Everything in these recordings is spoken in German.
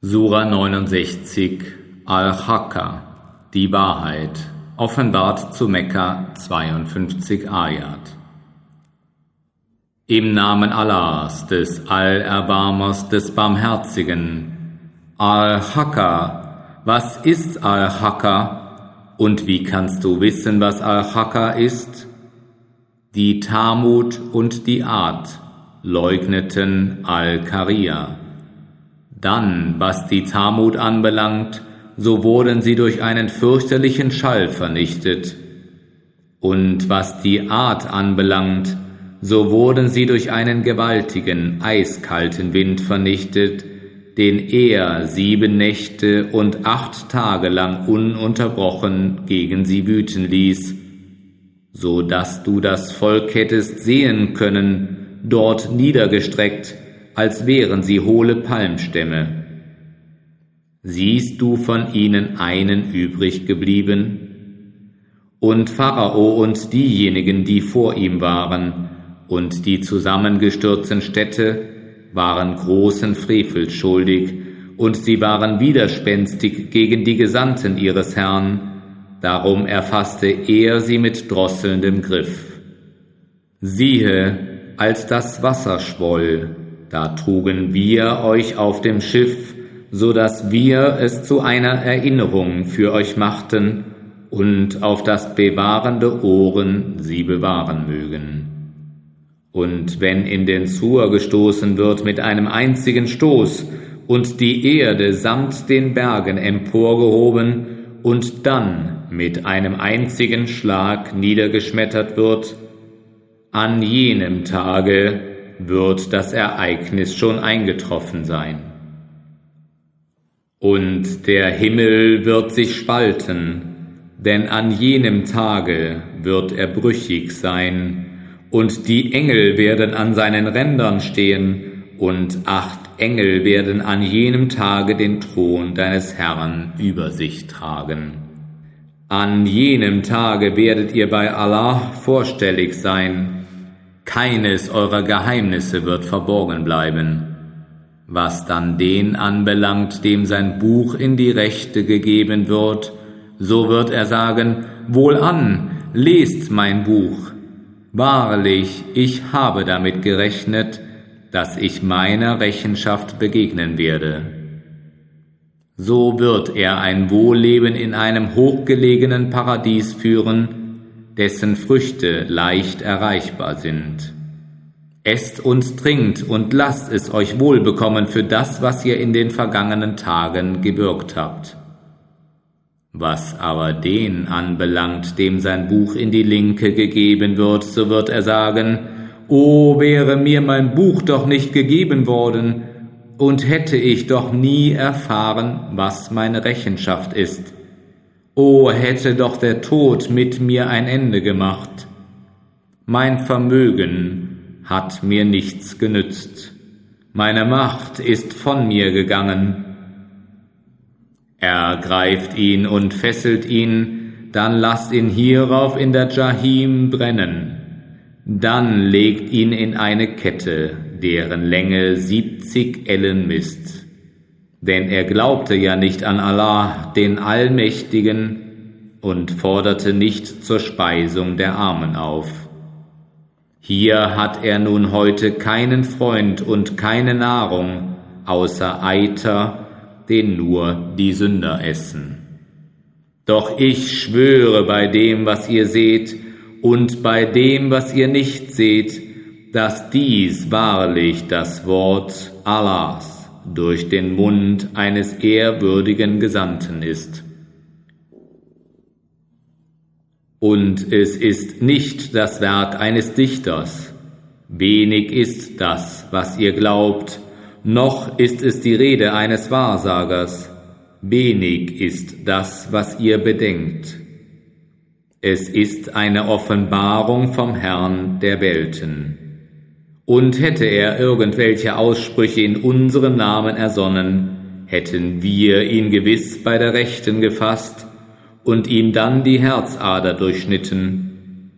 Sura 69 Al-Hakka Die Wahrheit. Offenbart zu Mekka 52 Ayat. Im Namen Allahs, des Allerbarmers, des Barmherzigen. Al-Hakka Was ist Al-Hakka und wie kannst du wissen, was Al-Hakka ist? Die Tamut und die Ad leugneten Al-Karia dann, was die Tamut anbelangt, so wurden sie durch einen fürchterlichen Schall vernichtet. Und was die Art anbelangt, so wurden sie durch einen gewaltigen, eiskalten Wind vernichtet, den er sieben Nächte und acht Tage lang ununterbrochen gegen sie wüten ließ, so dass du das Volk hättest sehen können, dort niedergestreckt, als wären sie hohle Palmstämme. Siehst du von ihnen einen übrig geblieben? Und Pharao und diejenigen, die vor ihm waren, und die zusammengestürzten Städte waren großen Frevels schuldig, und sie waren widerspenstig gegen die Gesandten ihres Herrn, darum erfasste er sie mit drosselndem Griff. Siehe, als das Wasser schwoll, da trugen wir euch auf dem Schiff, so dass wir es zu einer Erinnerung für euch machten und auf das bewahrende Ohren sie bewahren mögen. Und wenn in den Zur gestoßen wird mit einem einzigen Stoß und die Erde samt den Bergen emporgehoben und dann mit einem einzigen Schlag niedergeschmettert wird, an jenem Tage wird das Ereignis schon eingetroffen sein. Und der Himmel wird sich spalten, denn an jenem Tage wird er brüchig sein, und die Engel werden an seinen Rändern stehen, und acht Engel werden an jenem Tage den Thron deines Herrn über sich tragen. An jenem Tage werdet ihr bei Allah vorstellig sein, keines eurer Geheimnisse wird verborgen bleiben. Was dann den anbelangt, dem sein Buch in die Rechte gegeben wird, so wird er sagen, Wohlan, lest mein Buch. Wahrlich, ich habe damit gerechnet, dass ich meiner Rechenschaft begegnen werde. So wird er ein Wohlleben in einem hochgelegenen Paradies führen, dessen Früchte leicht erreichbar sind. Esst und trinkt und lasst es euch wohlbekommen für das, was ihr in den vergangenen Tagen gewirkt habt. Was aber den anbelangt, dem sein Buch in die Linke gegeben wird, so wird er sagen, O wäre mir mein Buch doch nicht gegeben worden, und hätte ich doch nie erfahren, was meine Rechenschaft ist. O hätte doch der Tod mit mir ein Ende gemacht. Mein Vermögen hat mir nichts genützt. Meine Macht ist von mir gegangen. Ergreift ihn und fesselt ihn, dann lasst ihn hierauf in der Jahim brennen. Dann legt ihn in eine Kette, deren Länge siebzig Ellen misst denn er glaubte ja nicht an Allah, den Allmächtigen, und forderte nicht zur Speisung der Armen auf. Hier hat er nun heute keinen Freund und keine Nahrung, außer Eiter, den nur die Sünder essen. Doch ich schwöre bei dem, was ihr seht, und bei dem, was ihr nicht seht, dass dies wahrlich das Wort Allahs durch den Mund eines ehrwürdigen Gesandten ist. Und es ist nicht das Werk eines Dichters, wenig ist das, was ihr glaubt, noch ist es die Rede eines Wahrsagers, wenig ist das, was ihr bedenkt. Es ist eine Offenbarung vom Herrn der Welten. Und hätte er irgendwelche Aussprüche in unserem Namen ersonnen, hätten wir ihn gewiss bei der Rechten gefasst und ihm dann die Herzader durchschnitten,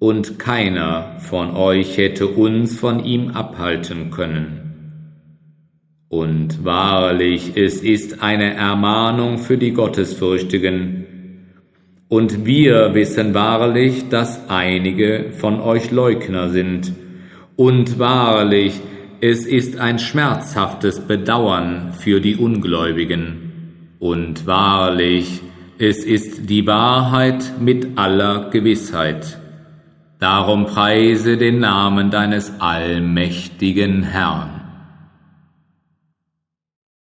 und keiner von euch hätte uns von ihm abhalten können. Und wahrlich, es ist eine Ermahnung für die Gottesfürchtigen. Und wir wissen wahrlich, dass einige von euch Leugner sind. Und wahrlich, es ist ein schmerzhaftes Bedauern für die Ungläubigen. Und wahrlich, es ist die Wahrheit mit aller Gewissheit. Darum preise den Namen deines allmächtigen Herrn.